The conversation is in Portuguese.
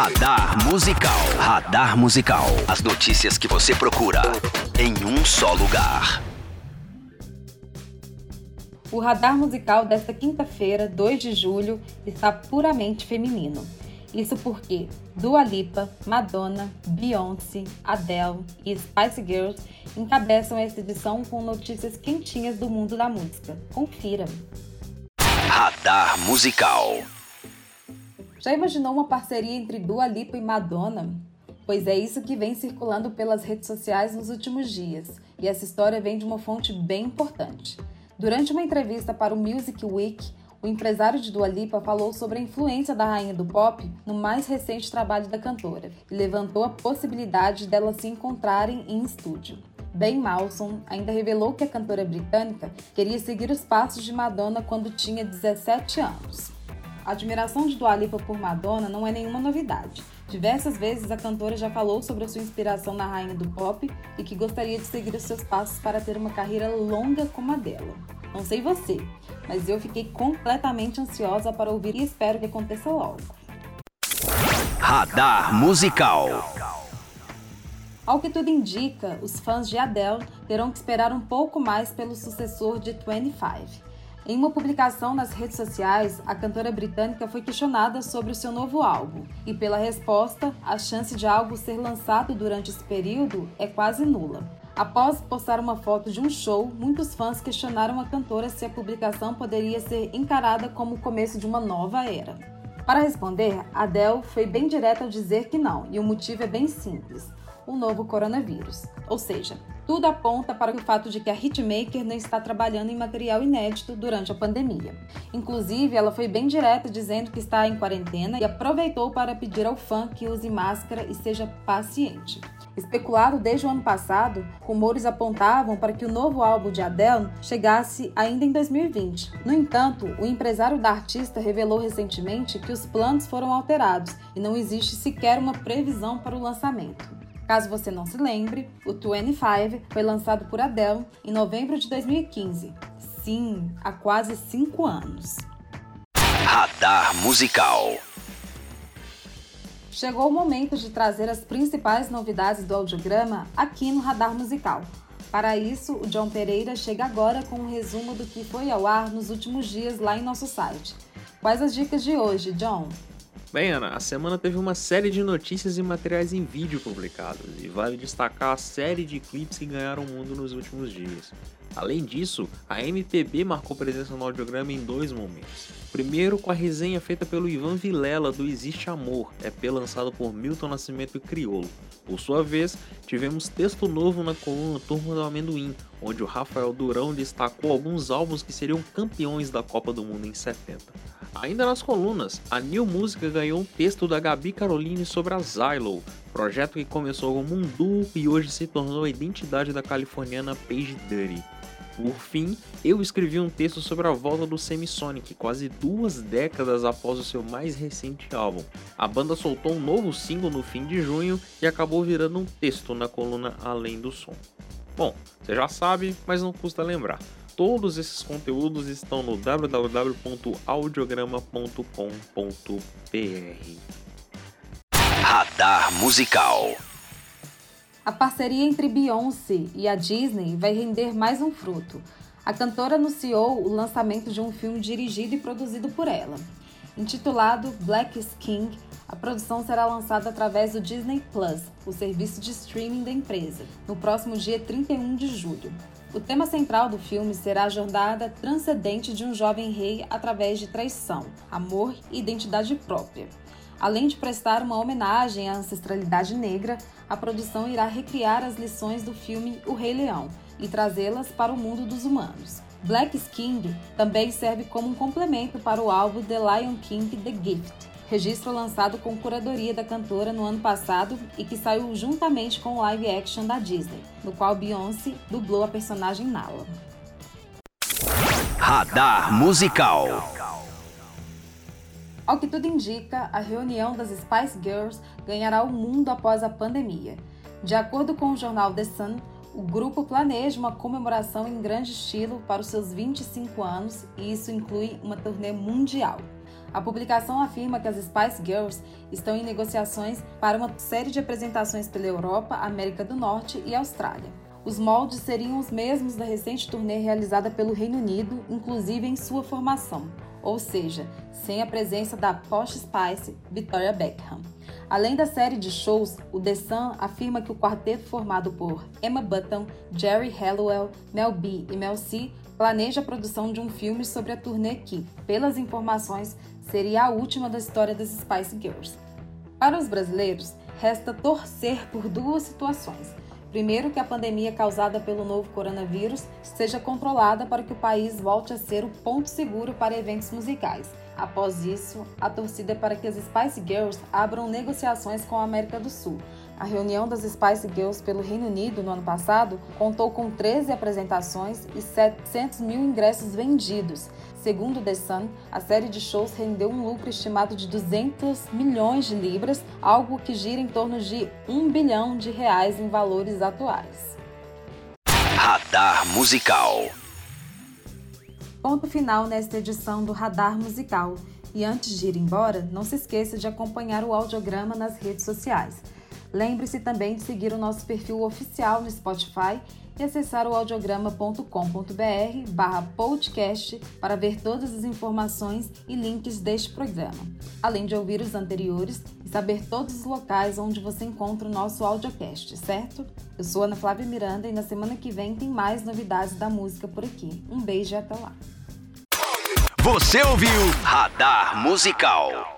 Radar Musical. Radar Musical. As notícias que você procura em um só lugar. O radar musical desta quinta-feira, 2 de julho, está puramente feminino. Isso porque Dua Lipa, Madonna, Beyoncé, Adele e Spice Girls encabeçam esta edição com notícias quentinhas do mundo da música. Confira! Radar Musical. Já imaginou uma parceria entre Dua Lipa e Madonna? Pois é isso que vem circulando pelas redes sociais nos últimos dias, e essa história vem de uma fonte bem importante. Durante uma entrevista para o Music Week, o empresário de Dua Lipa falou sobre a influência da rainha do pop no mais recente trabalho da cantora e levantou a possibilidade delas se encontrarem em estúdio. Ben Malson ainda revelou que a cantora britânica queria seguir os passos de Madonna quando tinha 17 anos. A admiração de Dua Lipa por Madonna não é nenhuma novidade. Diversas vezes a cantora já falou sobre a sua inspiração na rainha do pop e que gostaria de seguir os seus passos para ter uma carreira longa como a dela. Não sei você, mas eu fiquei completamente ansiosa para ouvir e espero que aconteça logo. Radar Musical. Ao que tudo indica, os fãs de Adele terão que esperar um pouco mais pelo sucessor de 25. Em uma publicação nas redes sociais, a cantora britânica foi questionada sobre o seu novo álbum, e pela resposta, a chance de algo ser lançado durante esse período é quase nula. Após postar uma foto de um show, muitos fãs questionaram a cantora se a publicação poderia ser encarada como o começo de uma nova era. Para responder, Adele foi bem direta ao dizer que não, e o motivo é bem simples: o novo coronavírus. Ou seja, tudo aponta para o fato de que a hitmaker não está trabalhando em material inédito durante a pandemia. Inclusive, ela foi bem direta dizendo que está em quarentena e aproveitou para pedir ao fã que use máscara e seja paciente. Especulado desde o ano passado, rumores apontavam para que o novo álbum de Adele chegasse ainda em 2020. No entanto, o empresário da artista revelou recentemente que os planos foram alterados e não existe sequer uma previsão para o lançamento. Caso você não se lembre, o 25 foi lançado por Adele em novembro de 2015. Sim, há quase cinco anos. Radar Musical. Chegou o momento de trazer as principais novidades do audiograma aqui no Radar Musical. Para isso, o John Pereira chega agora com um resumo do que foi ao ar nos últimos dias lá em nosso site. Quais as dicas de hoje, John? Bem, Ana, a semana teve uma série de notícias e materiais em vídeo publicados, e vale destacar a série de clipes que ganharam o mundo nos últimos dias. Além disso, a MPB marcou presença no audiograma em dois momentos. Primeiro, com a resenha feita pelo Ivan Vilela do Existe Amor, EP lançado por Milton Nascimento e Criolo. Por sua vez, tivemos texto novo na coluna Turma do Amendoim, onde o Rafael Durão destacou alguns álbuns que seriam campeões da Copa do Mundo em 70. Ainda nas colunas, a New Música ganhou um texto da Gabi Caroline sobre a Zylo, projeto que começou como um duo e hoje se tornou a identidade da californiana Paige Duddy. Por fim, eu escrevi um texto sobre a volta do Semisonic, quase duas décadas após o seu mais recente álbum. A banda soltou um novo single no fim de junho e acabou virando um texto na coluna Além do Som. Bom, você já sabe, mas não custa lembrar. Todos esses conteúdos estão no www.audiograma.com.br. Radar Musical. A parceria entre Beyoncé e a Disney vai render mais um fruto. A cantora anunciou o lançamento de um filme dirigido e produzido por ela. Intitulado Black is King, a produção será lançada através do Disney Plus, o serviço de streaming da empresa, no próximo dia 31 de julho. O tema central do filme será a jornada transcendente de um jovem rei através de traição, amor e identidade própria. Além de prestar uma homenagem à ancestralidade negra, a produção irá recriar as lições do filme O Rei Leão e trazê-las para o mundo dos humanos. Black King também serve como um complemento para o álbum The Lion King The Gift, registro lançado com curadoria da cantora no ano passado e que saiu juntamente com o live action da Disney, no qual Beyoncé dublou a personagem Nala. Radar Musical. Ao que tudo indica, a reunião das Spice Girls ganhará o mundo após a pandemia. De acordo com o jornal The Sun, o grupo planeja uma comemoração em grande estilo para os seus 25 anos e isso inclui uma turnê mundial. A publicação afirma que as Spice Girls estão em negociações para uma série de apresentações pela Europa, América do Norte e Austrália. Os moldes seriam os mesmos da recente turnê realizada pelo Reino Unido, inclusive em sua formação, ou seja, sem a presença da Posh Spice Victoria Beckham. Além da série de shows, o The Sun afirma que o quarteto formado por Emma Button, Jerry Halliwell, Mel B e Mel C planeja a produção de um filme sobre a turnê que, pelas informações, seria a última da história das Spice Girls. Para os brasileiros, resta torcer por duas situações. Primeiro, que a pandemia causada pelo novo coronavírus seja controlada para que o país volte a ser o ponto seguro para eventos musicais. Após isso, a torcida é para que as Spice Girls abram negociações com a América do Sul. A reunião das Spice Girls pelo Reino Unido no ano passado contou com 13 apresentações e 700 mil ingressos vendidos. Segundo The Sun, a série de shows rendeu um lucro estimado de 200 milhões de libras, algo que gira em torno de 1 bilhão de reais em valores atuais. Radar Musical Ponto final nesta edição do Radar Musical. E antes de ir embora, não se esqueça de acompanhar o audiograma nas redes sociais. Lembre-se também de seguir o nosso perfil oficial no Spotify e acessar o audiograma.com.br barra podcast para ver todas as informações e links deste programa, além de ouvir os anteriores e saber todos os locais onde você encontra o nosso audiocast, certo? Eu sou Ana Flávia Miranda e na semana que vem tem mais novidades da música por aqui. Um beijo e até lá! Você ouviu Radar Musical.